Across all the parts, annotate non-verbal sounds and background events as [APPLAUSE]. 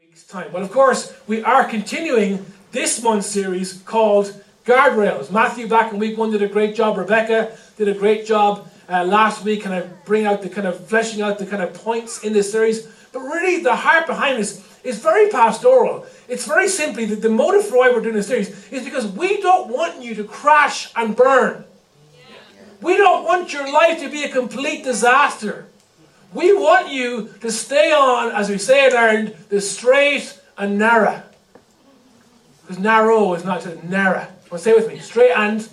week's time. Well, of course, we are continuing this month's series called Guardrails. Matthew, back in week one, did a great job. Rebecca did a great job uh, last week, kind of bring out the kind of fleshing out the kind of points in this series. But really, the heart behind this is very pastoral. It's very simply that the motive for why we're doing this series is because we don't want you to crash and burn. We don't want your life to be a complete disaster. We want you to stay on, as we say in Ireland, the straight and narrow. Because narrow is not just narrow. Well, say with me. Straight and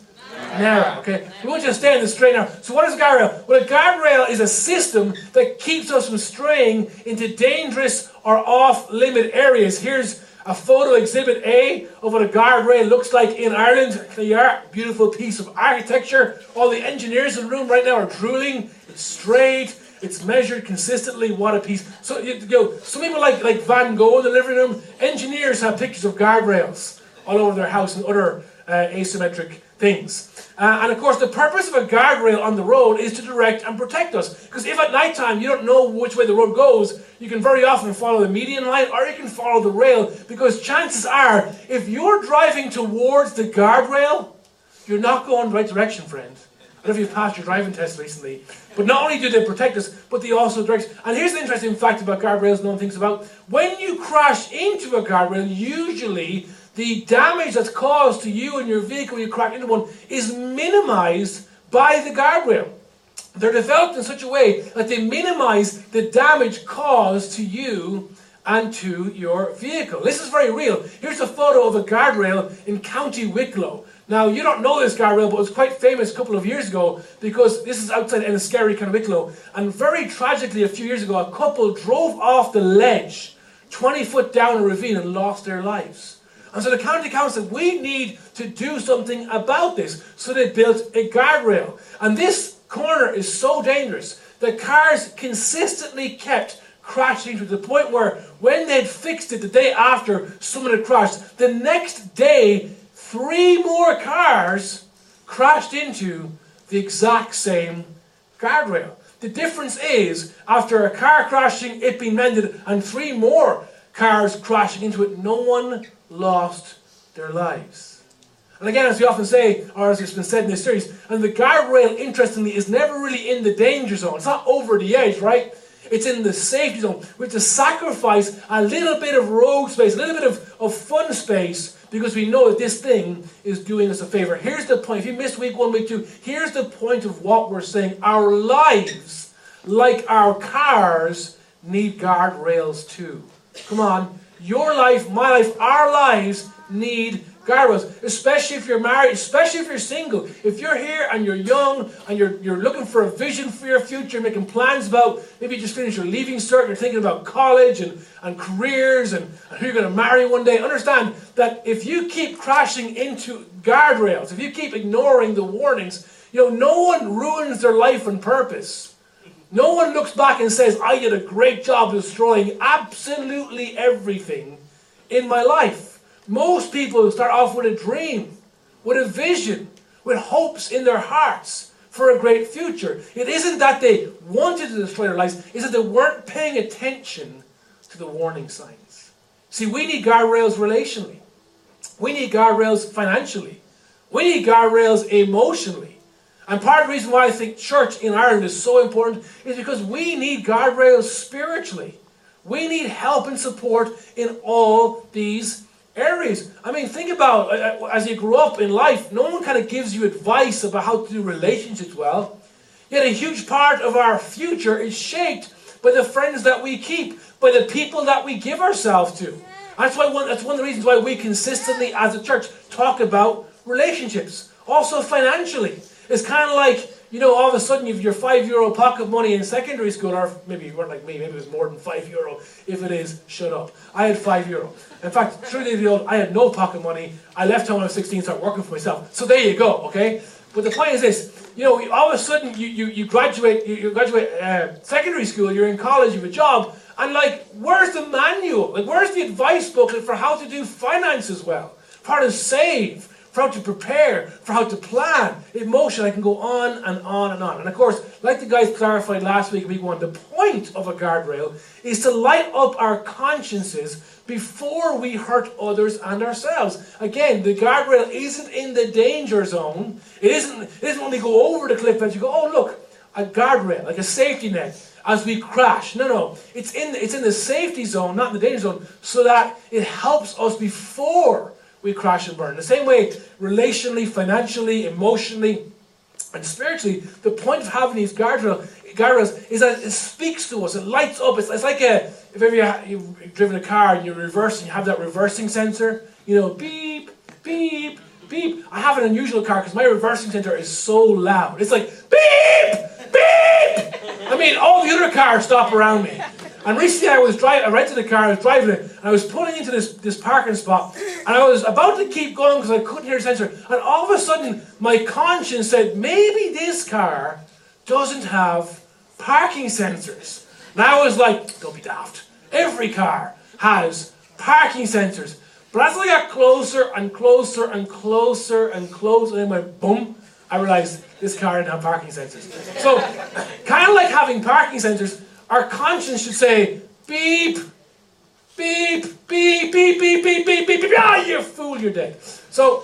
narrow. Okay? We want you to stay in the straight and narrow. So what is a guardrail? Well, a guardrail is a system that keeps us from straying into dangerous or off-limit areas. Here's a photo exhibit A of what a guardrail looks like in Ireland. There. Beautiful piece of architecture. All the engineers in the room right now are drooling. It's straight. It's measured consistently. What a piece. So you, know, some people like, like Van Gogh in the living room. Engineers have pictures of guardrails all over their house and other uh, asymmetric things. Uh, and of course, the purpose of a guardrail on the road is to direct and protect us. Because if at night time you don't know which way the road goes, you can very often follow the median line or you can follow the rail. Because chances are, if you're driving towards the guardrail, you're not going the right direction, friend. I don't know if you've passed your driving test recently. But not only do they protect us, but they also direct us. And here's the interesting fact about guardrails no one thinks about. When you crash into a guardrail, usually the damage that's caused to you and your vehicle when you crash into one is minimized by the guardrail. They're developed in such a way that they minimize the damage caused to you and to your vehicle. This is very real. Here's a photo of a guardrail in County Wicklow. Now, you don't know this guardrail, but it was quite famous a couple of years ago because this is outside Enniskerry, County Wicklow. And very tragically, a few years ago, a couple drove off the ledge 20 foot down a ravine and lost their lives. And so the county council said, we need to do something about this. So they built a guardrail. And this corner is so dangerous that cars consistently kept crashing to the point where when they'd fixed it the day after someone had crashed, the next day three more cars crashed into the exact same guardrail. The difference is, after a car crashing, it being mended, and three more cars crashing into it, no one lost their lives. And again, as we often say, or as it's been said in this series, and the guardrail, interestingly, is never really in the danger zone. It's not over the edge, right? It's in the safety zone. We have to sacrifice a little bit of road space, a little bit of, of fun space because we know that this thing is doing us a favor. Here's the point. If you missed week one, week two, here's the point of what we're saying. Our lives, like our cars, need guardrails too. Come on. Your life, my life, our lives need guardrails. Especially if you're married, especially if you're single. If you're here and you're young and you're, you're looking for a vision for your future, making plans about maybe you just finished your leaving cert, you're thinking about college and, and careers and, and who you're going to marry one day. Understand that if you keep crashing into guardrails, if you keep ignoring the warnings, you know, no one ruins their life and purpose. No one looks back and says, I did a great job destroying absolutely everything in my life. Most people start off with a dream, with a vision, with hopes in their hearts for a great future. It isn't that they wanted to destroy their lives, it's that they weren't paying attention to the warning signs. See, we need guardrails relationally. We need guardrails financially. We need guardrails emotionally. And part of the reason why I think church in Ireland is so important is because we need guardrails spiritually. We need help and support in all these areas. I mean, think about uh, uh, as you grow up in life, no one kind of gives you advice about how to do relationships well. Yet a huge part of our future is shaped by the friends that we keep, by the people that we give ourselves to. That's why one, that's one of the reasons why we consistently, as a church, talk about relationships. Also financially, it's kind of like you know, all of a sudden you've your five euro pocket money in secondary school, or maybe you weren't like me, maybe it was more than five euro. If it is, shut up. I had five euro. In fact, truly the old, I had no pocket money. I left home when I was 16 and started working for myself. So there you go, okay? But the point is this, you know, all of a sudden you, you, you graduate, you, you graduate uh, secondary school, you're in college, you have a job, and like, where's the manual? Like, where's the advice booklet for how to do finances well? For How to save, for how to prepare, for how to plan, emotion. I can go on and on and on. And of course, like the guys clarified last week, week one, the point of a guardrail is to light up our consciences before we hurt others and ourselves. Again, the guardrail isn't in the danger zone. It isn't, it isn't when we go over the cliff edge, you go, oh, look, a guardrail, like a safety net as we crash. No, no. It's in, it's in the safety zone, not in the danger zone, so that it helps us before we crash and burn. The same way, relationally, financially, emotionally, and spiritually, the point of having these guardrails, guardrails is that it speaks to us. It lights up. It's, it's like a, if ever you you've driven a car and you're reversing, you have that reversing sensor. You know, beep, beep, beep. I have an unusual car because my reversing sensor is so loud. It's like beep, beep. I mean, all the other cars stop around me. And recently I was driving, I rented a car, I was driving it, and I was pulling into this, this parking spot, and I was about to keep going because I couldn't hear the sensor, and all of a sudden my conscience said, maybe this car doesn't have parking sensors. And I was like, don't be daft. Every car has parking sensors. But as I got closer and closer and closer and closer, and then went boom, I realized this car didn't have parking sensors. So, kind of like having parking sensors, our conscience should say, beep, beep, beep, beep, beep, beep, beep, beep, beep, ah, you fool, you're dead. So,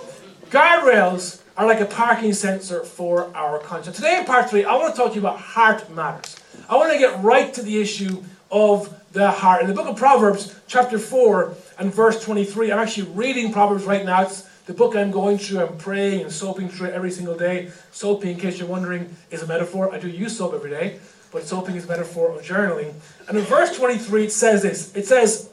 guardrails are like a parking sensor for our conscience. Today in part three, I want to talk to you about heart matters. I want to get right to the issue of the heart. In the book of Proverbs, chapter 4 and verse 23, I'm actually reading Proverbs right now. It's the book I'm going through. I'm praying and soaping through it every single day. Soaping, in case you're wondering, is a metaphor. I do use soap every day but soaping is a metaphor of journaling. And in verse 23, it says this it says,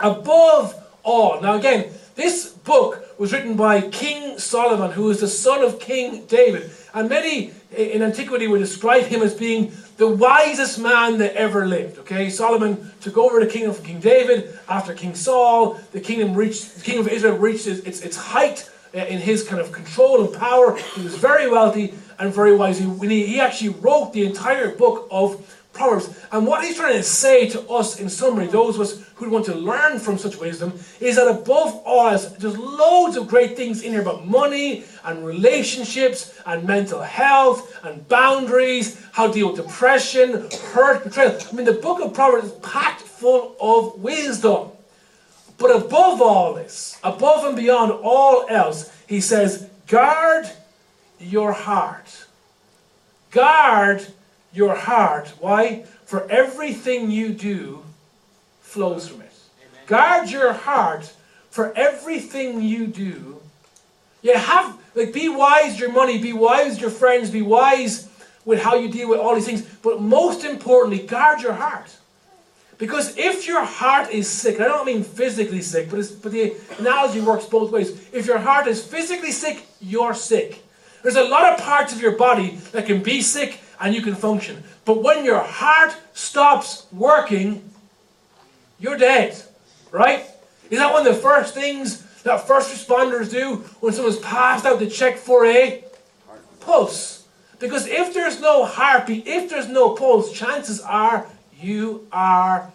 above all. Now, again, this book was written by King Solomon, who was the son of King David. And many in antiquity would describe him as being the wisest man that ever lived. Okay, Solomon took over the kingdom from King David after King Saul. The kingdom reached, the kingdom of Israel reached its, its, its height uh, in his kind of control and power. He was very wealthy and very wise. He, he actually wrote the entire book of Proverbs. And what he's trying to say to us in summary, those of us who want to learn from such wisdom, is that above all else, there's loads of great things in here about money and relationships and mental health and boundaries, how to deal with depression, hurt, betrayal. I mean, the book of Proverbs is packed full of wisdom. But above all this, above and beyond all else, he says, guard your heart. Guard your heart. Why? For everything you do flows from it. Amen. Guard your heart for everything you do. Yeah, have like be wise with your money, be wise with your friends, be wise with how you deal with all these things. But most importantly, guard your heart. Because if your heart is sick, I don't mean physically sick, but, but the analogy works both ways. If your heart is physically sick, you're sick. There's a lot of parts of your body that can be sick and you can function. But when your heart stops working, you're dead. Right? Is that one of the first things that first responders do when someone's passed out to check for a pulse? Because if there's no heartbeat, if there's no pulse, chances are you are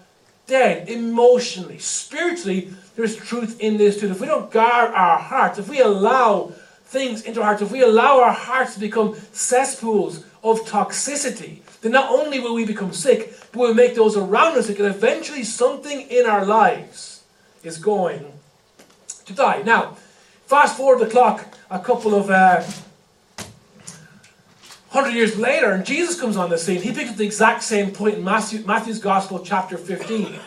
dead emotionally, spiritually. There's truth in this too. If we don't guard our hearts, if we allow things into our hearts, if we allow our hearts to become cesspools of toxicity, then not only will we become sick, but we'll make those around us sick, and eventually something in our lives is going to die. Now, fast forward the clock a couple of uh, 100 years later, and Jesus comes on the scene, he picks up the exact same point in Matthew, Matthew's Gospel, chapter 15.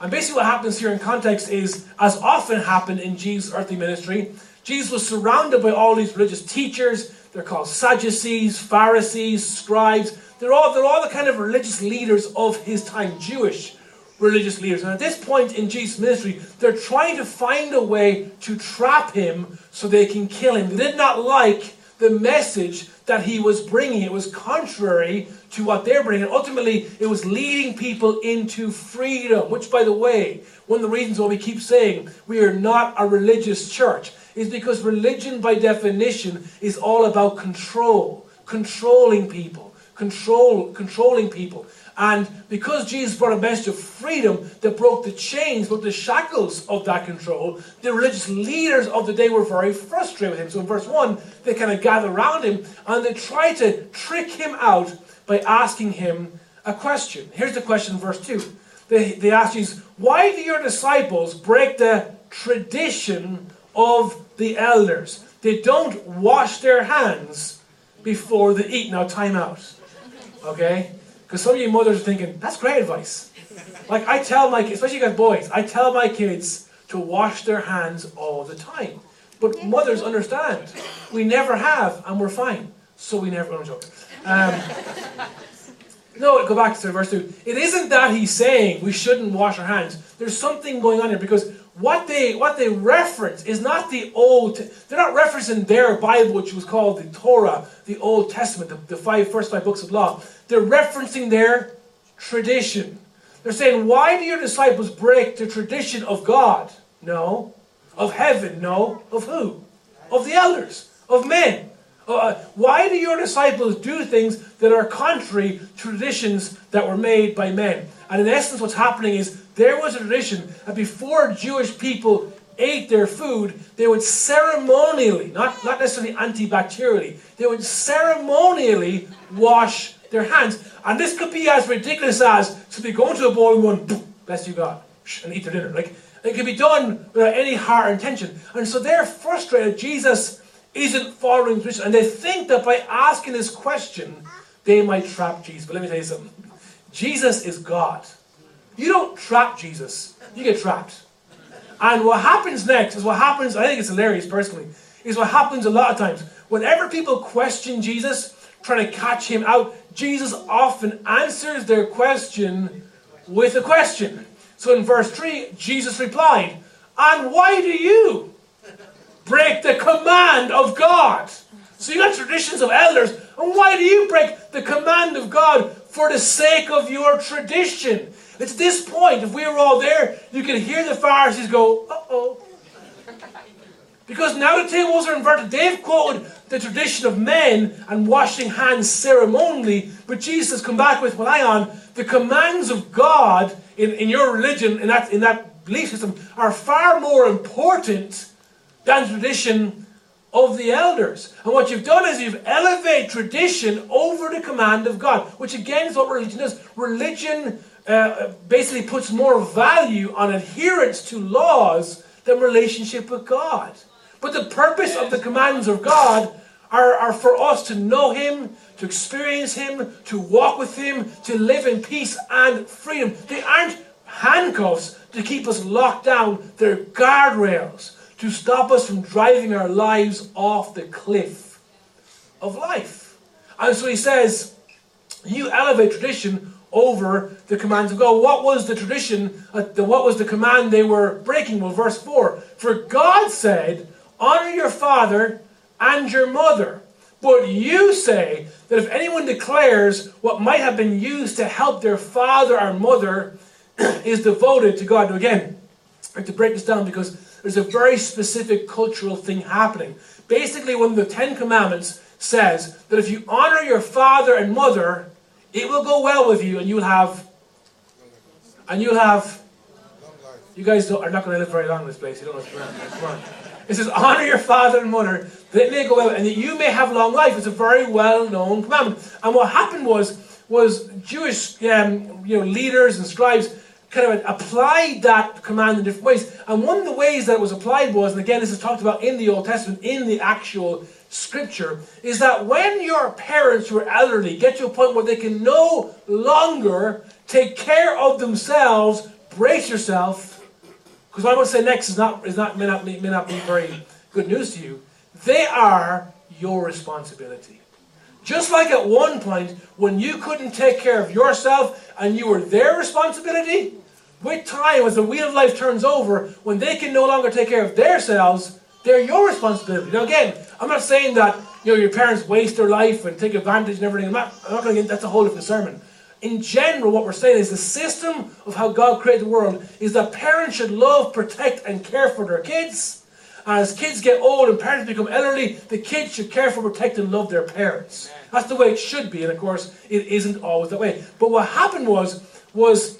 And basically, what happens here in context is, as often happened in Jesus' earthly ministry, Jesus was surrounded by all these religious teachers. They're called Sadducees, Pharisees, scribes. They're all, they're all the kind of religious leaders of his time, Jewish religious leaders. And at this point in Jesus' ministry, they're trying to find a way to trap him so they can kill him. They did not like the message that he was bringing. It was contrary to what they're bringing. Ultimately, it was leading people into freedom, which, by the way, one of the reasons why we keep saying we are not a religious church is because religion, by definition, is all about control, controlling people, control, controlling people. And because Jesus brought a message of freedom that broke the chains, broke the shackles of that control, the religious leaders of the day were very frustrated with him. So in verse 1, they kind of gather around him and they try to trick him out by asking him a question. Here's the question in verse 2. They, they ask Jesus, Why do your disciples break the tradition of the elders? They don't wash their hands before they eat. Now, time out. Okay? Because some of you mothers are thinking, that's great advice. Like I tell my kids, especially you guys boys, I tell my kids to wash their hands all the time. But mothers understand. We never have, and we're fine. So we never, I'm joking. Um, [LAUGHS] no, go back to verse 2. It isn't that he's saying we shouldn't wash our hands. There's something going on here because what they what they reference is not the old they're not referencing their bible which was called the torah the old testament the, the five first five books of law. They're referencing their tradition. They're saying why do your disciples break the tradition of god? No. Of heaven? No. Of who? Of the elders? Of men? Uh, why do your disciples do things that are contrary to traditions that were made by men? And in essence what's happening is there was a tradition that before Jewish people ate their food, they would ceremonially, not, not necessarily antibacterially, they would ceremonially wash their hands. And this could be as ridiculous as to be going to a bowl and going, bless you God, and eat their dinner. Like, it could be done without any hard intention. And so they're frustrated. Jesus isn't following tradition. And they think that by asking this question, they might trap Jesus. But let me tell you something. Jesus is God. You don't trap Jesus, you get trapped. And what happens next is what happens, I think it's hilarious personally, is what happens a lot of times. Whenever people question Jesus, trying to catch him out, Jesus often answers their question with a question. So in verse 3, Jesus replied, And why do you break the command of God? So you got traditions of elders, and why do you break the command of God for the sake of your tradition? It's this point, if we were all there, you can hear the Pharisees go, uh oh. Because now the tables are inverted. They've quoted the tradition of men and washing hands ceremonially, but Jesus come back with, well, hang on, the commands of God in, in your religion, in that, in that belief system, are far more important than tradition of the elders. And what you've done is you've elevated tradition over the command of God, which again is what religion is. Religion uh, basically puts more value on adherence to laws than relationship with God. But the purpose of the commands of God are, are for us to know Him, to experience Him, to walk with Him, to live in peace and freedom. They aren't handcuffs to keep us locked down, they're guardrails to stop us from driving our lives off the cliff of life. And so He says, You elevate tradition over the commands of God. What was the tradition? Uh, the, what was the command they were breaking? Well, verse 4 For God said, Honor your father and your mother. But you say that if anyone declares what might have been used to help their father or mother [CLEARS THROAT] is devoted to God. Now, again, I have to break this down because there's a very specific cultural thing happening. Basically, one of the Ten Commandments says that if you honor your father and mother, it will go well with you, and you'll have, and you'll have. You guys are not going to live very long in this place. You don't know. Come on. It says, honor your father and mother, that it may go well, and that you may have long life. It's a very well-known commandment. And what happened was, was Jewish, um, you know, leaders and scribes kind of applied that command in different ways. And one of the ways that it was applied was, and again, this is talked about in the Old Testament, in the actual scripture is that when your parents who are elderly get to a point where they can no longer take care of themselves, brace yourself, because what I'm going to say next is not, is not, may, not, may not be very good news to you. They are your responsibility. Just like at one point when you couldn't take care of yourself and you were their responsibility, with time, as the wheel of life turns over, when they can no longer take care of themselves, they're your responsibility. Now, again, I'm not saying that you know your parents waste their life and take advantage and everything. I'm not, I'm not going to get that's a whole different sermon. In general, what we're saying is the system of how God created the world is that parents should love, protect, and care for their kids. as kids get old and parents become elderly, the kids should care for, protect, and love their parents. That's the way it should be, and of course, it isn't always that way. But what happened was, was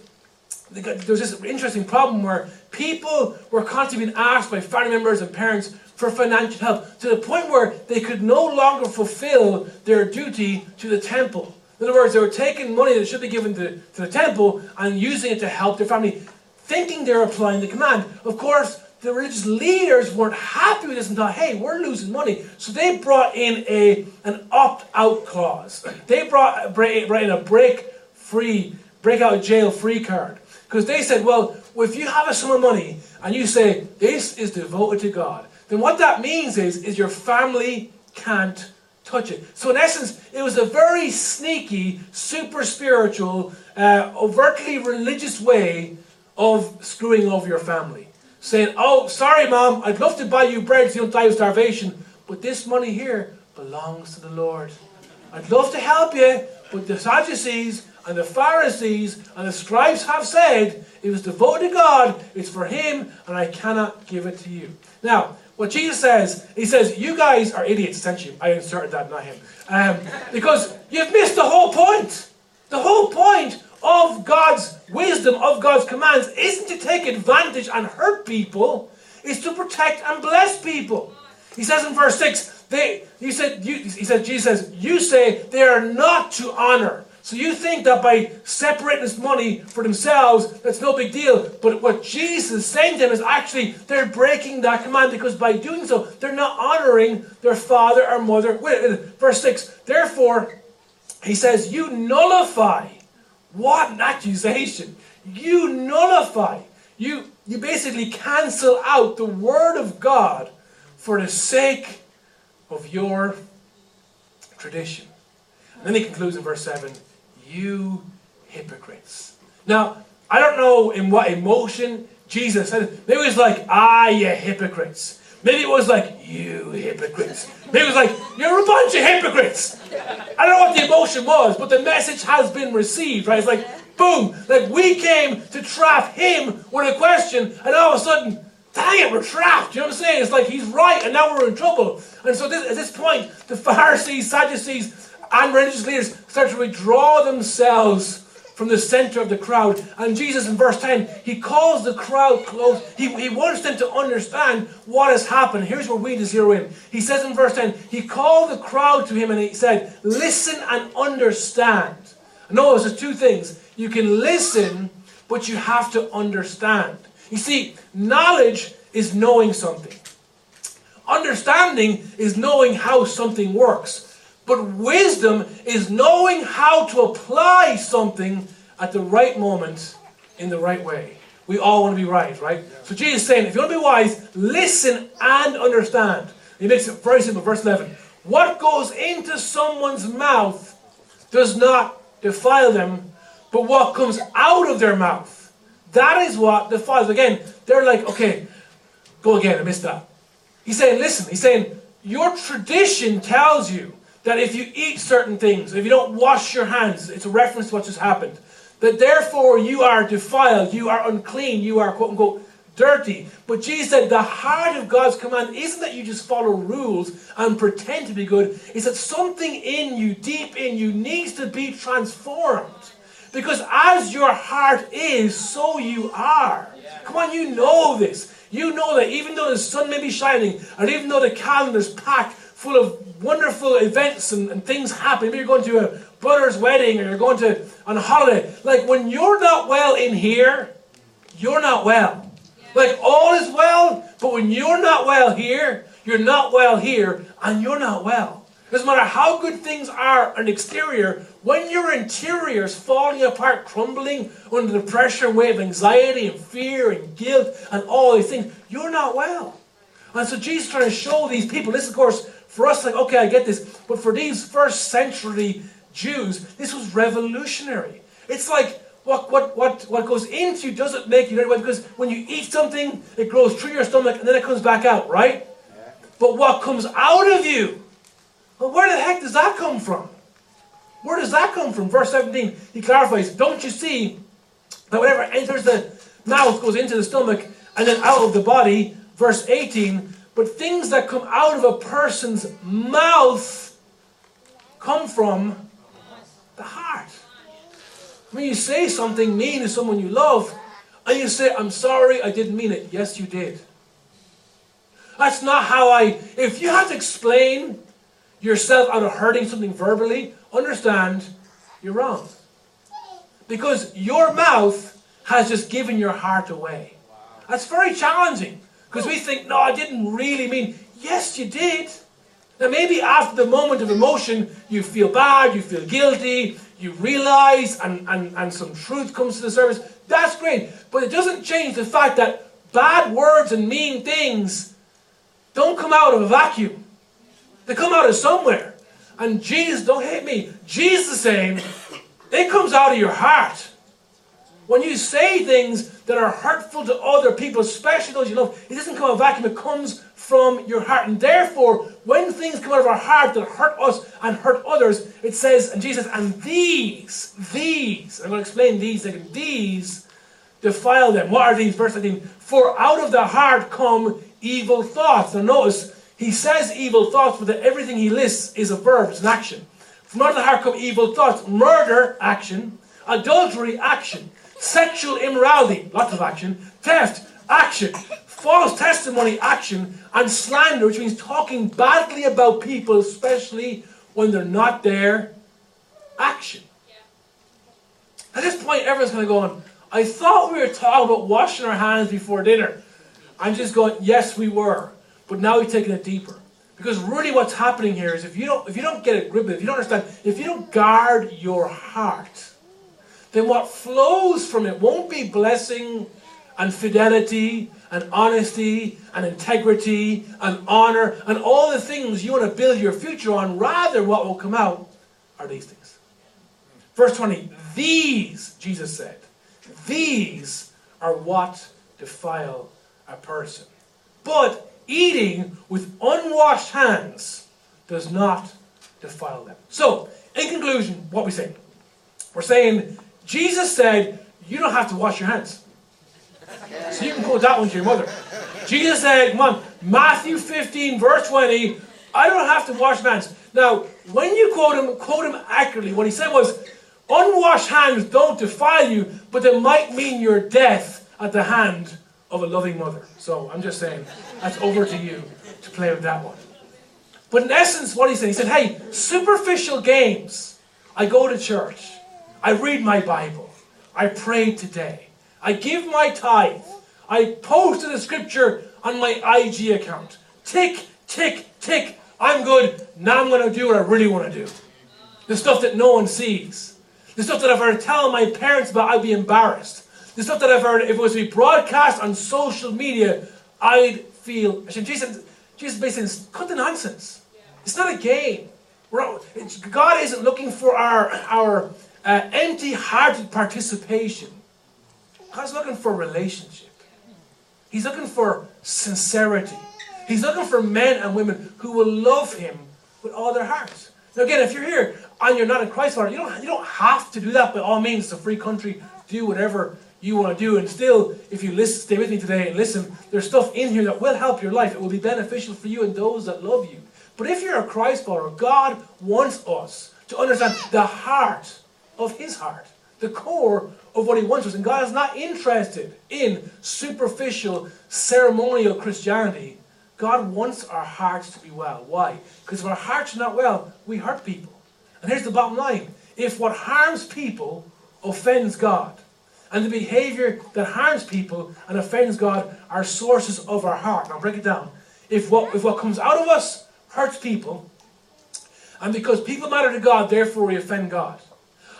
there was this interesting problem where people were constantly being asked by family members and parents for financial help to the point where they could no longer fulfill their duty to the temple. In other words, they were taking money that should be given to, to the temple and using it to help their family, thinking they're applying the command. Of course, the religious leaders weren't happy with this and thought, hey, we're losing money. So they brought in a, an opt out clause. They brought, brought in a break free, break out of jail free card. Because they said, well, if you have a sum of money and you say, this is devoted to God, then what that means is, is your family can't touch it. So in essence, it was a very sneaky, super spiritual, uh, overtly religious way of screwing over your family. Saying, oh, sorry mom, I'd love to buy you bread so you don't die of starvation, but this money here belongs to the Lord. I'd love to help you, but the Sadducees and the Pharisees and the scribes have said it was devoted to God, it's for Him, and I cannot give it to you. Now, what Jesus says, He says, You guys are idiots, essentially. I inserted that, not Him. Um, because you've missed the whole point. The whole point of God's wisdom, of God's commands, isn't to take advantage and hurt people, it's to protect and bless people. He says in verse 6, they, he said, you, he said, Jesus says, You say they are not to honor. So you think that by separating this money for themselves, that's no big deal. But what Jesus is saying to them is actually they're breaking that command because by doing so, they're not honoring their father or mother. Verse 6. Therefore, he says, You nullify. What an accusation. You nullify. You, you basically cancel out the word of God for the sake of your tradition. And then he concludes in verse 7 you hypocrites. Now, I don't know in what emotion Jesus said. Maybe it was like, ah, you hypocrites. Maybe it was like, you hypocrites. Maybe it was like, you're a bunch of hypocrites. I don't know what the emotion was, but the message has been received, right? It's like, boom, like we came to trap him with a question, and all of a sudden, dang it, we're trapped. You know what I'm saying? It's like he's right, and now we're in trouble. And so this, at this point, the Pharisees, Sadducees, and religious leaders start to withdraw themselves from the center of the crowd. And Jesus, in verse 10, he calls the crowd close. He, he wants them to understand what has happened. Here's where we just zero in. He says in verse 10, he called the crowd to him and he said, Listen and understand. Notice there's two things. You can listen, but you have to understand. You see, knowledge is knowing something. Understanding is knowing how something works. But wisdom is knowing how to apply something at the right moment in the right way. We all want to be right, right? So Jesus is saying, if you want to be wise, listen and understand. He makes it very simple. Verse 11. What goes into someone's mouth does not defile them, but what comes out of their mouth, that is what defiles. Again, they're like, okay, go again, I missed that. He's saying, listen, he's saying, your tradition tells you that if you eat certain things, if you don't wash your hands, it's a reference to what just happened, that therefore you are defiled, you are unclean, you are quote unquote dirty. But Jesus said the heart of God's command isn't that you just follow rules and pretend to be good, it's that something in you, deep in you, needs to be transformed. Because as your heart is, so you are. Come on, you know this. You know that even though the sun may be shining, and even though the calendar's packed full of wonderful events and, and things happen. Maybe you're going to a brother's wedding or you're going to on a holiday. Like when you're not well in here, you're not well. Like all is well, but when you're not well here, you're not well here, and you're not well. Doesn't matter how good things are on exterior, when your interior is falling apart, crumbling under the pressure weight of anxiety and fear and guilt and all these things, you're not well. And so Jesus is trying to show these people, this of course for us, like, okay, I get this. But for these first century Jews, this was revolutionary. It's like what, what, what, what goes into you doesn't make you well because when you eat something, it grows through your stomach and then it comes back out, right? Yeah. But what comes out of you, well, where the heck does that come from? Where does that come from? Verse 17, he clarifies, Don't you see that whatever enters the mouth goes into the stomach and then out of the body? Verse 18, but things that come out of a person's mouth come from the heart. When you say something mean to someone you love, and you say, I'm sorry, I didn't mean it. Yes, you did. That's not how I. If you have to explain yourself out of hurting something verbally, understand you're wrong. Because your mouth has just given your heart away. That's very challenging. Because we think, no, I didn't really mean. Yes, you did. Now, maybe after the moment of emotion, you feel bad, you feel guilty, you realize, and, and, and some truth comes to the surface. That's great. But it doesn't change the fact that bad words and mean things don't come out of a vacuum. They come out of somewhere. And Jesus, don't hate me. Jesus is saying, it comes out of your heart. When you say things that are hurtful to other people, especially those you love, it doesn't come out of a vacuum, it comes from your heart. And therefore, when things come out of our heart that hurt us and hurt others, it says, and Jesus, and these, these, I'm going to explain these, like, these defile them. What are these? Verse 18, for out of the heart come evil thoughts. Now notice, he says evil thoughts, but everything he lists is a verb, it's an action. From out of the heart come evil thoughts, murder, action, adultery, action, sexual immorality, lots of action, theft, action, false testimony, action, and slander, which means talking badly about people, especially when they're not there, action. At this point, everyone's going to go on, I thought we were talking about washing our hands before dinner. I'm just going, yes, we were. But now we're taking it deeper. Because really what's happening here is if you don't if you don't get a grip of it, if you don't understand, if you don't guard your heart, then what flows from it won't be blessing and fidelity and honesty and integrity and honor and all the things you want to build your future on. Rather, what will come out are these things. Verse 20, these, Jesus said, these are what defile a person. But eating with unwashed hands does not defile them. So, in conclusion, what we say? We're saying Jesus said, you don't have to wash your hands. So you can quote that one to your mother. Jesus said, on, Matthew 15, verse 20, I don't have to wash my hands. Now, when you quote him, quote him accurately. What he said was, unwashed hands don't defile you, but they might mean your death at the hand of a loving mother. So I'm just saying, that's over to you to play with that one. But in essence, what he said, he said, hey, superficial games. I go to church. I read my Bible. I pray today. I give my tithe. I posted a scripture on my IG account. Tick, tick, tick. I'm good. Now I'm going to do what I really want to do. The stuff that no one sees. The stuff that if I were to tell my parents about, I'd be embarrassed. The stuff that I've heard, if it was to be broadcast on social media, I'd feel ashamed. Jesus, Jesus basically says, cut the nonsense. It's not a game. God isn't looking for our, our uh, empty-hearted participation. God's looking for relationship. He's looking for sincerity. He's looking for men and women who will love Him with all their hearts. Now, again, if you're here and you're not in Christ, you don't, you don't have to do that by all means. It's a free country. Do whatever you want to do. And still, if you listen, stay with me today and listen, there's stuff in here that will help your life. It will be beneficial for you and those that love you. But if you're a Christ follower, God wants us to understand the heart of His heart, the core of what He wants us. And God is not interested in superficial, ceremonial Christianity. God wants our hearts to be well. Why? Because if our hearts are not well, we hurt people. And here's the bottom line if what harms people offends God, and the behavior that harms people and offends God are sources of our heart. Now break it down. If what, if what comes out of us hurts people, and because people matter to God, therefore we offend God.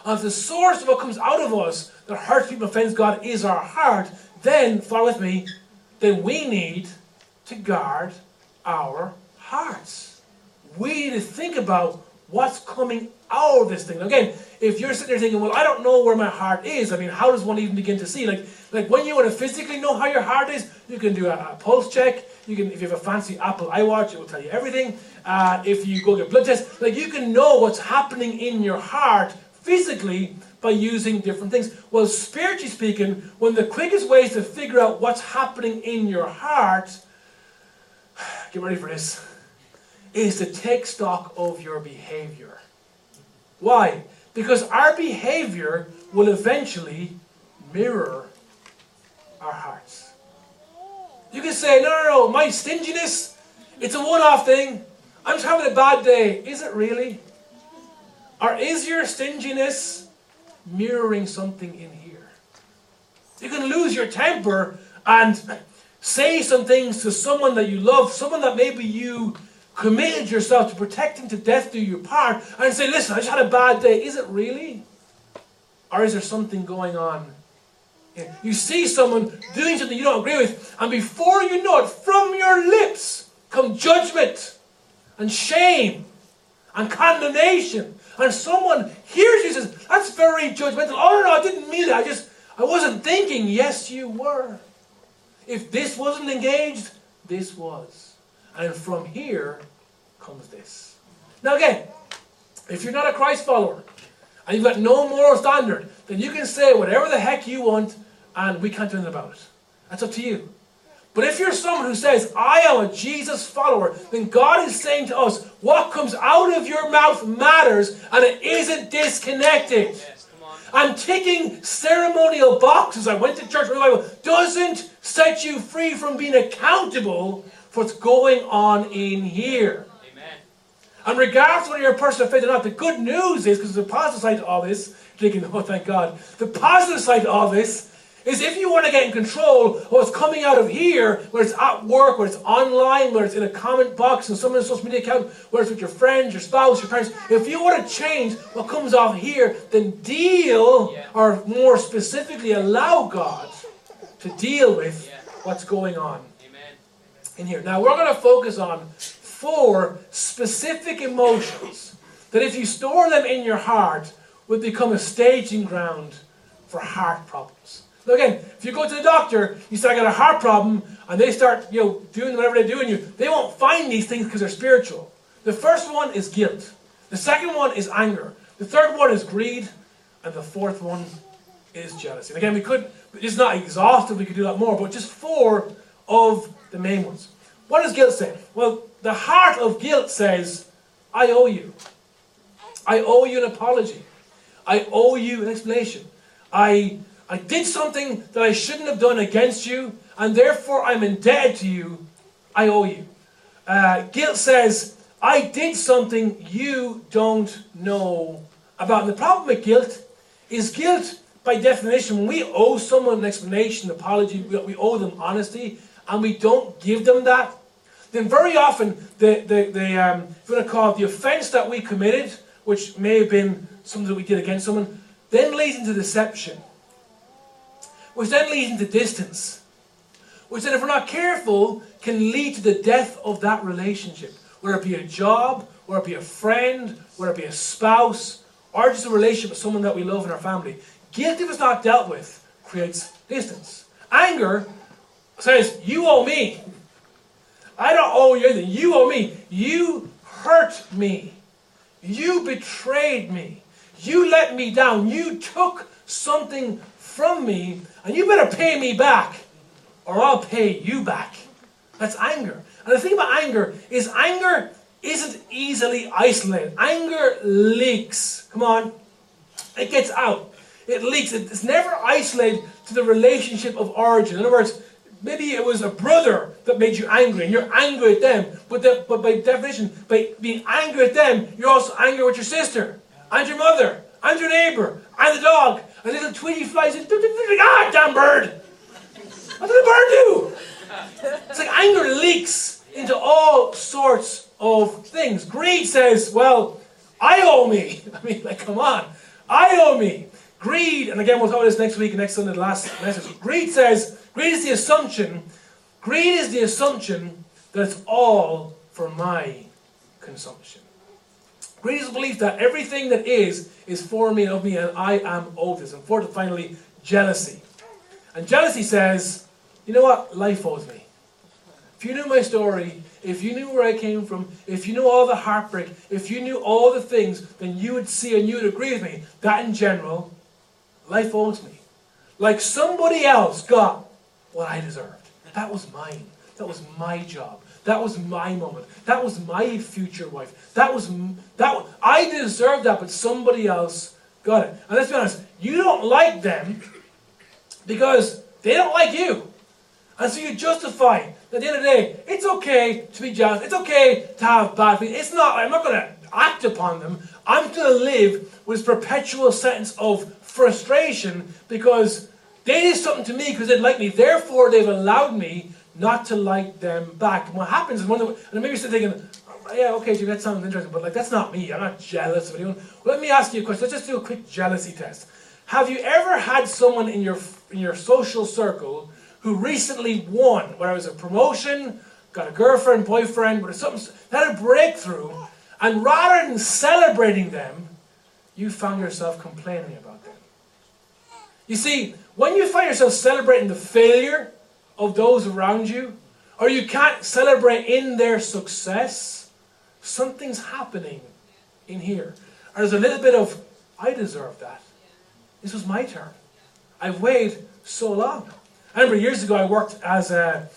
If the source of what comes out of us that hurts people offends God is our heart, then, follow with me, then we need to guard our hearts. We need to think about what's coming out of this thing. Again, if you're sitting there thinking, well, I don't know where my heart is, I mean, how does one even begin to see? Like, like when you want to physically know how your heart is, you can do a, a pulse check. You can, if you have a fancy Apple iWatch, it will tell you everything. Uh, if you go get blood tests, like you can know what's happening in your heart physically by using different things. Well, spiritually speaking, one of the quickest ways to figure out what's happening in your heart [SIGHS] get ready for this, is to take stock of your behavior. Why? Because our behavior will eventually mirror our hearts. You can say, no, no, no, my stinginess, it's a one off thing. I'm just having a bad day. Is it really? Or is your stinginess mirroring something in here? You can lose your temper and say some things to someone that you love, someone that maybe you committed yourself to protecting to death through your part, and say, listen, I just had a bad day. Is it really? Or is there something going on? You see someone doing something you don't agree with, and before you know it, from your lips come judgment and shame and condemnation. And someone hears you says, That's very judgmental. Oh, no, no, I didn't mean that. I just, I wasn't thinking. Yes, you were. If this wasn't engaged, this was. And from here comes this. Now, again, if you're not a Christ follower and you've got no moral standard, then you can say whatever the heck you want and we can't do anything about it. That's up to you. But if you're someone who says, I am a Jesus follower, then God is saying to us, what comes out of your mouth matters and it isn't disconnected. Yes, and ticking ceremonial boxes, I went to church revival, doesn't set you free from being accountable for what's going on in here. Amen. And regardless of whether you're a person of faith or not, the good news is, because the positive side to all this, thinking, oh, thank God, the positive side to all this is if you want to get in control of what's coming out of here, whether it's at work, whether it's online, whether it's in a comment box in someone's social media account, whether it's with your friends, your spouse, your parents, if you want to change what comes off here, then deal, yeah. or more specifically, allow God to deal with yeah. what's going on Amen. in here. Now, we're going to focus on four specific emotions that if you store them in your heart, would become a staging ground for heart problems. Again, if you go to the doctor, you say, I got a heart problem, and they start, you know, doing whatever they're doing you, they won't find these things because they're spiritual. The first one is guilt. The second one is anger. The third one is greed. And the fourth one is jealousy. And again, we could, it's not exhaustive, we could do that more, but just four of the main ones. What does guilt say? Well, the heart of guilt says, I owe you. I owe you an apology. I owe you an explanation. I I did something that I shouldn't have done against you, and therefore I'm indebted to you. I owe you. Uh, guilt says, I did something you don't know about. And the problem with guilt is guilt, by definition, we owe someone an explanation, apology, we owe them honesty, and we don't give them that, then very often the, the, the um, if you want to call it the offense that we committed, which may have been something that we did against someone, then leads into deception which then leads into distance, which then, if we're not careful, can lead to the death of that relationship, whether it be a job, whether it be a friend, whether it be a spouse, or just a relationship with someone that we love in our family. Guilt, if it's not dealt with, creates distance. Anger says, You owe me. I don't owe you anything. You owe me. You hurt me. You betrayed me. You let me down. You took something from me, and you better pay me back, or I'll pay you back. That's anger. And the thing about anger is anger isn't easily isolated. Anger leaks. Come on. It gets out. It leaks. It's never isolated to the relationship of origin. In other words, maybe it was a brother that made you angry and you're angry at them. But, the, but by definition, by being angry at them, you're also angry with your sister and your mother and your neighbor and the dog a little Tweety flies in. Ah, damn bird! What did the bird do? It's like anger leaks into all sorts of things. Greed says, well, I owe me. [LAUGHS] I mean, like, come on. I owe me. Greed, and again, we'll talk about this next week, next Sunday, the last message. Greed says, greed is the assumption, greed is the assumption that it's all for my consumption. Greed is the belief that everything that is, is for me and of me, and I am owed this. And fourth, finally, jealousy. And jealousy says, you know what? Life owes me. If you knew my story, if you knew where I came from, if you knew all the heartbreak, if you knew all the things, then you would see and you would agree with me that in general, life owes me. Like somebody else got what I deserved. That was mine. That was my job. That was my moment. That was my future wife. That was that. I deserved that, but somebody else got it. And let's be honest, you don't like them because they don't like you. And so you justify. At the end of the day, it's okay to be jealous. It's okay to have bad feelings. It's not. I'm not going to act upon them. I'm going to live with perpetual sense of frustration because they did something to me because they like me. Therefore, they've allowed me not to like them back. And what happens is one of the, and maybe you're thinking, oh, yeah, okay, Jim, that sounds interesting, but like that's not me. I'm not jealous of anyone. Well, let me ask you a question. Let's just do a quick jealousy test. Have you ever had someone in your in your social circle who recently won, whether it was a promotion, got a girlfriend, boyfriend, or something, had a breakthrough, and rather than celebrating them, you found yourself complaining about them? You see, when you find yourself celebrating the failure of those around you, or you can't celebrate in their success, something's happening in here. There's a little bit of, I deserve that. This was my turn. I've waited so long. I remember years ago I worked as a,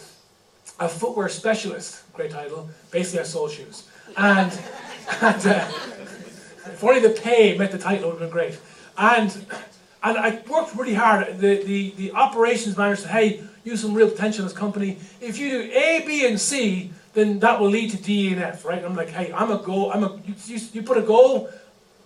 a footwear specialist, great title. Basically, I sold shoes. And, [LAUGHS] and uh, if only the pay met the title, would have been great. And, and I worked really hard. The, the, the operations manager said, hey, have some real potential in this company. If you do A, B, and C, then that will lead to D and F, right? And I'm like, hey, I'm a goal. I'm a. You, you put a goal.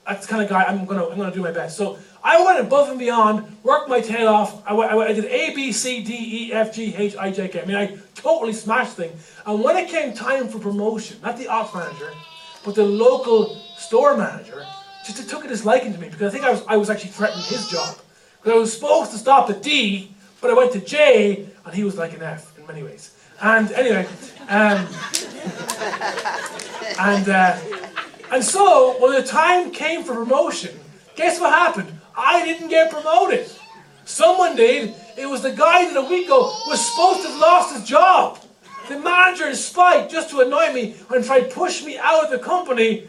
That's kind of guy I'm gonna. I'm gonna do my best. So I went above and beyond, worked my tail off. I, I, I did A, B, C, D, E, F, G, H, I, J, K. I mean, I totally smashed things. And when it came time for promotion, not the ops manager, but the local store manager, just took a disliking to me because I think I was, I was actually threatening his job. Because I was supposed to stop at D, but I went to J, and he was like an F in many ways. And anyway, um, and uh, and so when the time came for promotion, guess what happened? I didn't get promoted. Someone did. It was the guy that a week ago was supposed to have lost his job. The manager, in spite, just to annoy me and try to push me out of the company,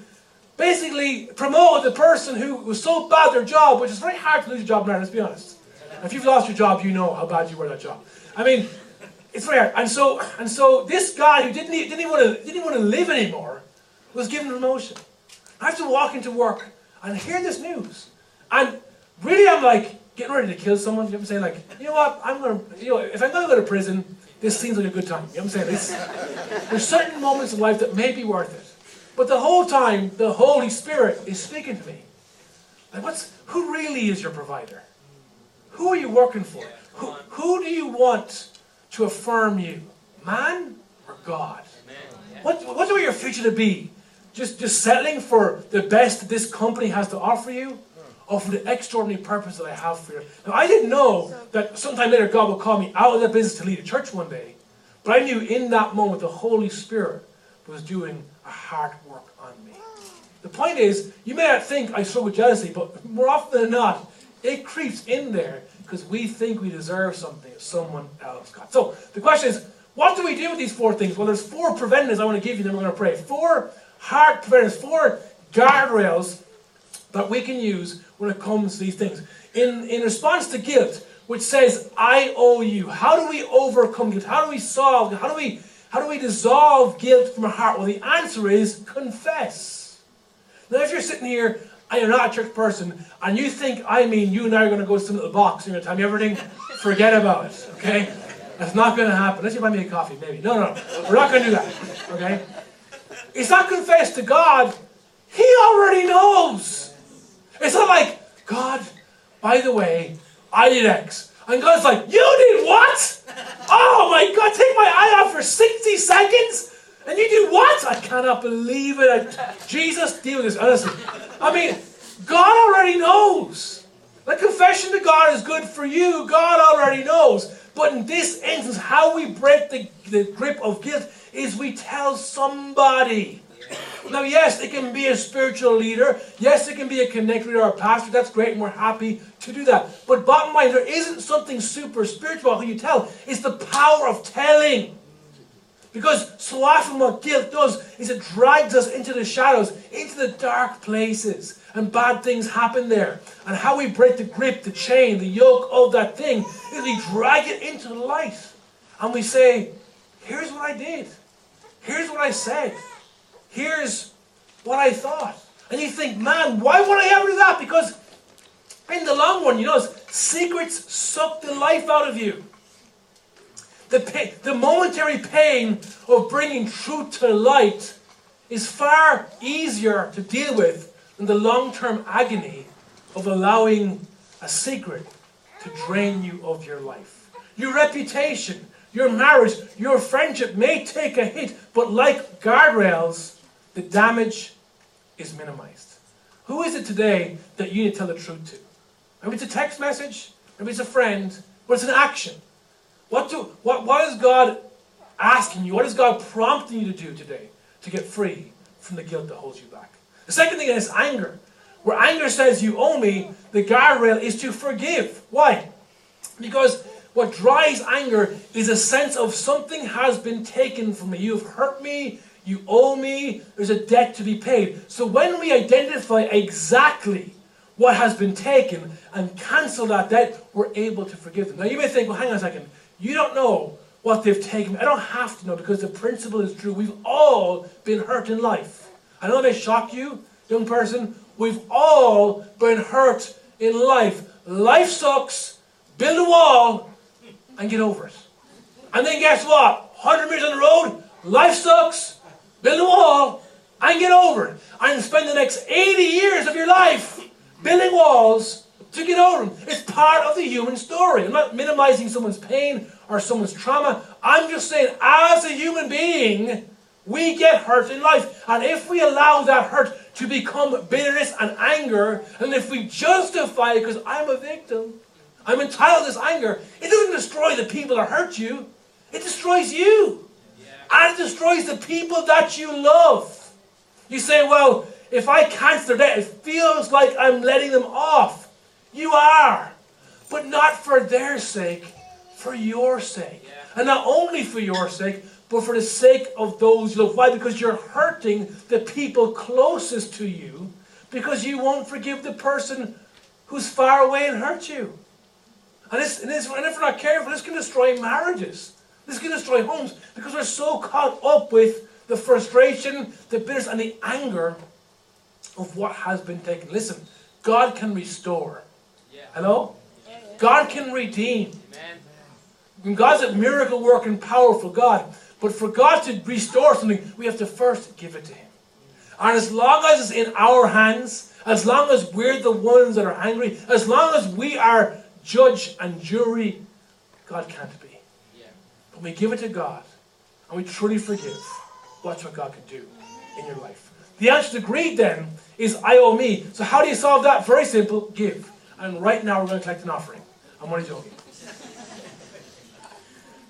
basically promoted the person who was so bad at their job, which is very hard to lose a job now, let's be honest. If you've lost your job, you know how bad you were at that job. I mean, it's hard. And so, and so this guy who didn't, didn't, even want to, didn't even want to live anymore was given promotion. I have to walk into work and hear this news. And really I'm like getting ready to kill someone. You know what I'm saying? Like, you know what? I'm gonna, you know, if I'm gonna go to prison, this seems like a good time. You know what I'm saying? There's certain moments in life that may be worth it. But the whole time, the Holy Spirit is speaking to me. Like, what's, who really is your provider? Who are you working for? Who, who do you want to affirm you? Man or God? What, what do you your future to be? Just, just settling for the best that this company has to offer you? or for the extraordinary purpose that I have for you. Now, I didn't know that sometime later God would call me out of that business to lead a church one day. But I knew in that moment the Holy Spirit was doing a hard work on me. The point is, you may not think I struggle with jealousy, but more often than not, it creeps in there because we think we deserve something that someone else got. So the question is, what do we do with these four things? Well, there's four preventatives I want to give you, then we're going to pray. Four hard preventives, four guardrails that we can use when it comes to these things. In, in response to guilt, which says, I owe you, how do we overcome guilt? How do we solve, how do we, how do we dissolve guilt from our heart? Well, the answer is confess. Now, if you're sitting here and you're not a church person, and you think, I mean, you and I are going to go to some little box and you're going to tell me everything, forget about it, okay? That's not going to happen. Unless you buy me a coffee, maybe. No, no, we're not going to do that, okay? It's not confess to God. He already knows. It's not like, God, by the way, I did X. And God's like, You did what? Oh my God, take my eye off for 60 seconds? And you do what? I cannot believe it. Jesus, deal with this, honestly. I mean, God already knows. The confession to God is good for you. God already knows. But in this instance, how we break the, the grip of guilt is we tell somebody. Now, yes, it can be a spiritual leader. Yes, it can be a connect leader or a pastor. That's great, and we're happy to do that. But bottom line, there isn't something super spiritual who you tell. It's the power of telling. Because what guilt does is it drags us into the shadows, into the dark places, and bad things happen there. And how we break the grip, the chain, the yoke of that thing is we drag it into the light. And we say, here's what I did. Here's what I said. Here's what I thought. And you think, man, why would I ever do that? Because in the long run, you know, secrets suck the life out of you. The, the momentary pain of bringing truth to light is far easier to deal with than the long term agony of allowing a secret to drain you of your life. Your reputation, your marriage, your friendship may take a hit, but like guardrails, the damage is minimized. Who is it today that you need to tell the truth to? Maybe it's a text message, maybe it's a friend, but it's an action. What, do, what, what is God asking you? What is God prompting you to do today to get free from the guilt that holds you back? The second thing is anger. Where anger says you owe me, the guardrail is to forgive. Why? Because what drives anger is a sense of something has been taken from me. You've hurt me, you owe me, there's a debt to be paid. So when we identify exactly what has been taken and cancel that debt, we're able to forgive them. Now you may think, well, hang on a second. You don't know what they've taken. I don't have to know because the principle is true. We've all been hurt in life. I know that may shock you, young person. We've all been hurt in life. Life sucks. Build a wall and get over it. And then guess what? 100 meters on the road, life sucks. Build a wall and get over it. And spend the next 80 years of your life building walls to get over them. It's part of the human story. I'm not minimizing someone's pain or someone's trauma. I'm just saying, as a human being, we get hurt in life. And if we allow that hurt to become bitterness and anger, and if we justify it because I'm a victim, I'm entitled to this anger, it doesn't destroy the people that hurt you, it destroys you. And it destroys the people that you love. You say, well, if I cancel their debt, it feels like I'm letting them off. You are. But not for their sake, for your sake. And not only for your sake, but for the sake of those you love. Why? Because you're hurting the people closest to you because you won't forgive the person who's far away and hurt you. And, this, and, this, and if we're not careful, this can destroy marriages. This can destroy homes because we're so caught up with the frustration, the bitterness, and the anger of what has been taken. Listen, God can restore. Hello? God can redeem. And God's a miracle working, powerful God. But for God to restore something, we have to first give it to Him. And as long as it's in our hands, as long as we're the ones that are angry, as long as we are judge and jury, God can't be. But we give it to God and we truly forgive. Watch what God can do in your life. The answer to greed then is I owe me. So how do you solve that? Very simple give. And right now we're going to collect an offering. I'm only joking.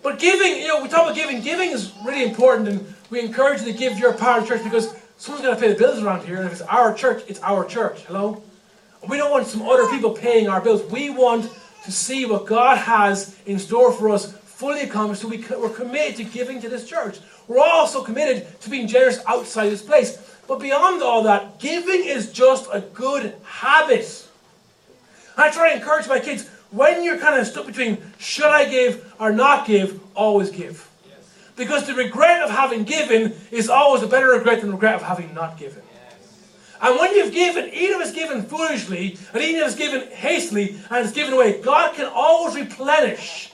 But giving, you know, we talk about giving. Giving is really important, and we encourage you to give your part of church because someone's going to pay the bills around here, and if it's our church, it's our church. Hello? We don't want some other people paying our bills. We want to see what God has in store for us fully accomplished, so we, we're committed to giving to this church. We're also committed to being generous outside this place. But beyond all that, giving is just a good habit. I try to encourage my kids when you're kind of stuck between should I give or not give, always give. Because the regret of having given is always a better regret than the regret of having not given. And when you've given, even if it's given foolishly, and even if it's given hastily, and it's given away, God can always replenish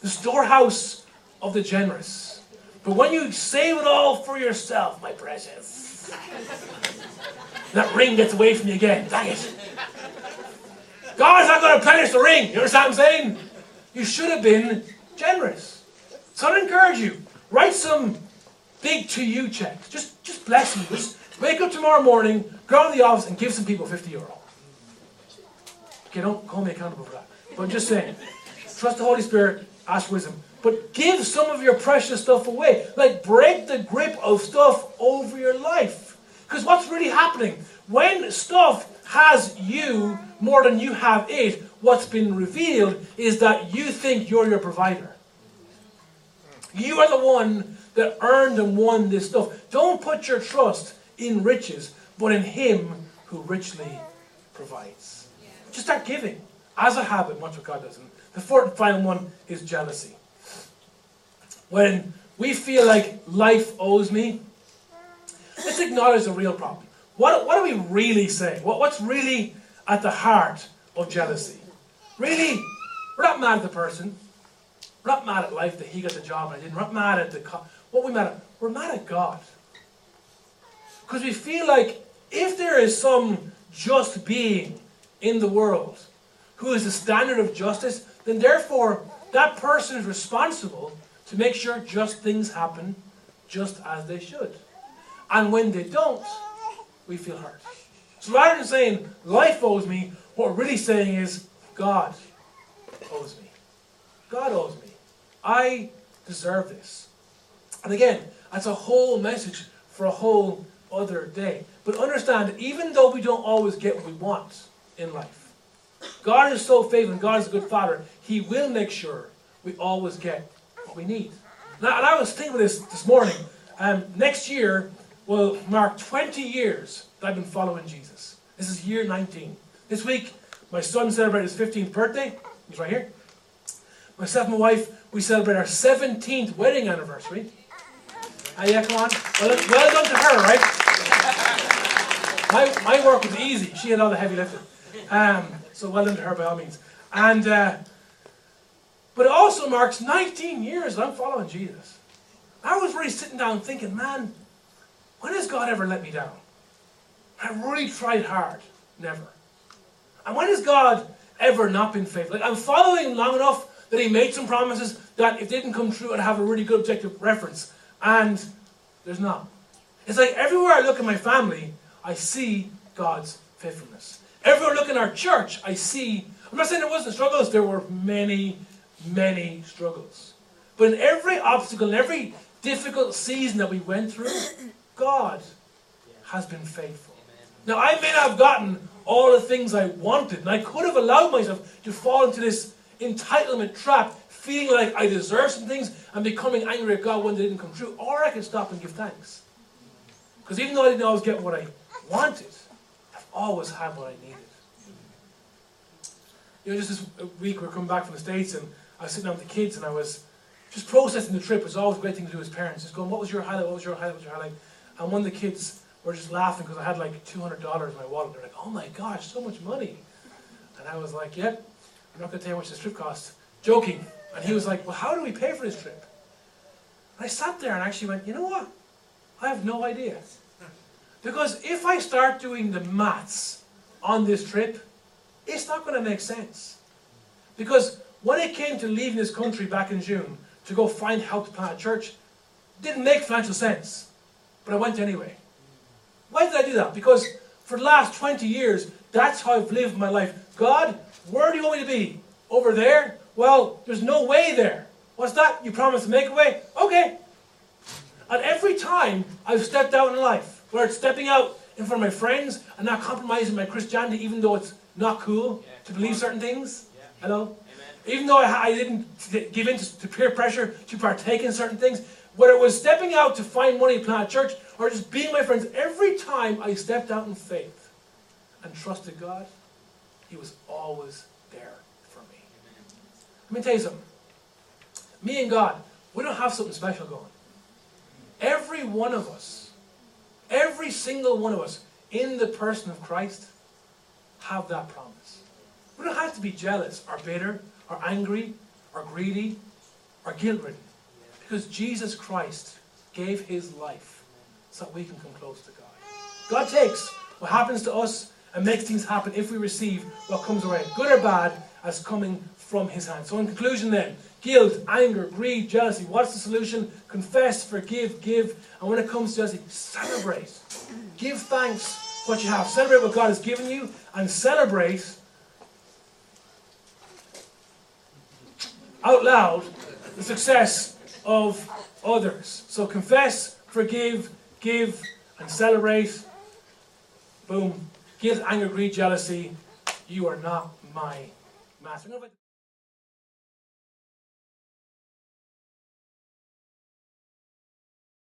the storehouse of the generous. But when you save it all for yourself, my precious, that ring gets away from you again. Dang it. God's not going to replenish the ring. You understand what I'm saying? You should have been generous. So I encourage you. Write some big to you checks. Just, just bless you. Just wake up tomorrow morning, go to the office, and give some people 50 euro. Okay, don't call me accountable for that. But I'm just saying, trust the Holy Spirit, ask wisdom. But give some of your precious stuff away. Like break the grip of stuff over your life. Because what's really happening? When stuff has you more than you have it, what's been revealed is that you think you're your provider. You are the one that earned and won this stuff. Don't put your trust in riches, but in Him who richly provides. Just start giving as a habit, much what God does. And the fourth and final one is jealousy. When we feel like life owes me, let's acknowledge the real problem. What, what are we really saying? What, what's really at the heart of jealousy? Really, we're not mad at the person. We're not mad at life that he got the job and I didn't. We're not mad at the. Co- what we mad at? We're mad at God. Because we feel like if there is some just being in the world who is the standard of justice, then therefore that person is responsible to make sure just things happen just as they should. And when they don't, we feel hurt. So rather than saying life owes me, what we're really saying is God owes me. God owes me. I deserve this. And again, that's a whole message for a whole other day. But understand even though we don't always get what we want in life, God is so faithful and God is a good Father, He will make sure we always get what we need. Now, and I was thinking of this this morning. Um, next year will mark 20 years that I've been following Jesus. This is year 19. This week, my son celebrated his 15th birthday. He's right here. Myself and my wife, we celebrate our 17th wedding anniversary. Uh, yeah, come on. Well, well done to her, right? My, my work was easy. She had all the heavy lifting. Um, so well done to her by all means. And uh, but it also marks 19 years that I'm following Jesus. I was really sitting down thinking, man, when has God ever let me down? I really tried hard. Never. And when has God ever not been faithful? Like I'm following him long enough that He made some promises that if they didn't come true, I'd have a really good objective reference. And there's not. It's like everywhere I look in my family, I see God's faithfulness. Everywhere I look in our church, I see. I'm not saying there wasn't struggles. There were many, many struggles. But in every obstacle, in every difficult season that we went through, God has been faithful. Now, I may not have gotten all the things I wanted, and I could have allowed myself to fall into this entitlement trap, feeling like I deserve some things and becoming angry at God when they didn't come true. Or I could stop and give thanks. Because even though I didn't always get what I wanted, I've always had what I needed. You know, just this week we are coming back from the States and I was sitting down with the kids and I was just processing the trip. It was always a great thing to do as parents. Just going, what was your highlight? What was your highlight? What was your highlight? And one of the kids were just laughing because I had like $200 in my wallet. They're like, oh my gosh, so much money. And I was like, yep, I'm not going to tell you how much this trip cost. Joking. And he was like, well, how do we pay for this trip? And I sat there and actually went, you know what? I have no idea. Because if I start doing the maths on this trip, it's not going to make sense. Because when it came to leaving this country back in June to go find help to plant a church, didn't make financial sense. But I went anyway. Why did I do that? Because for the last 20 years, that's how I've lived my life. God, where do you want me to be? Over there? Well, there's no way there. What's that? You promised to make a way? Okay. And every time I've stepped out in life, where it's stepping out in front of my friends and not compromising my Christianity, even though it's not cool yeah, to believe certain things. Yeah. Hello? Amen. Even though I, I didn't give in to, to, peer pressure to partake in certain things, whether it was stepping out to find money to plant a church or just being my friends, every time I stepped out in faith and trusted God, He was always there for me. Let me tell you something. Me and God, we don't have something special going. Every one of us, every single one of us in the person of Christ have that promise. We don't have to be jealous or bitter or angry or greedy or guilt ridden because Jesus Christ gave his life so that we can come close to God. God takes what happens to us and makes things happen if we receive what comes our way, good or bad, as coming from his hand. So, in conclusion, then, guilt, anger, greed, jealousy. What's the solution? Confess, forgive, give. And when it comes to jealousy, celebrate. Give thanks what you have. Celebrate what God has given you and celebrate out loud the success of others. So confess, forgive, give, and celebrate. Boom. Guilt, anger, greed, jealousy. You are not my master.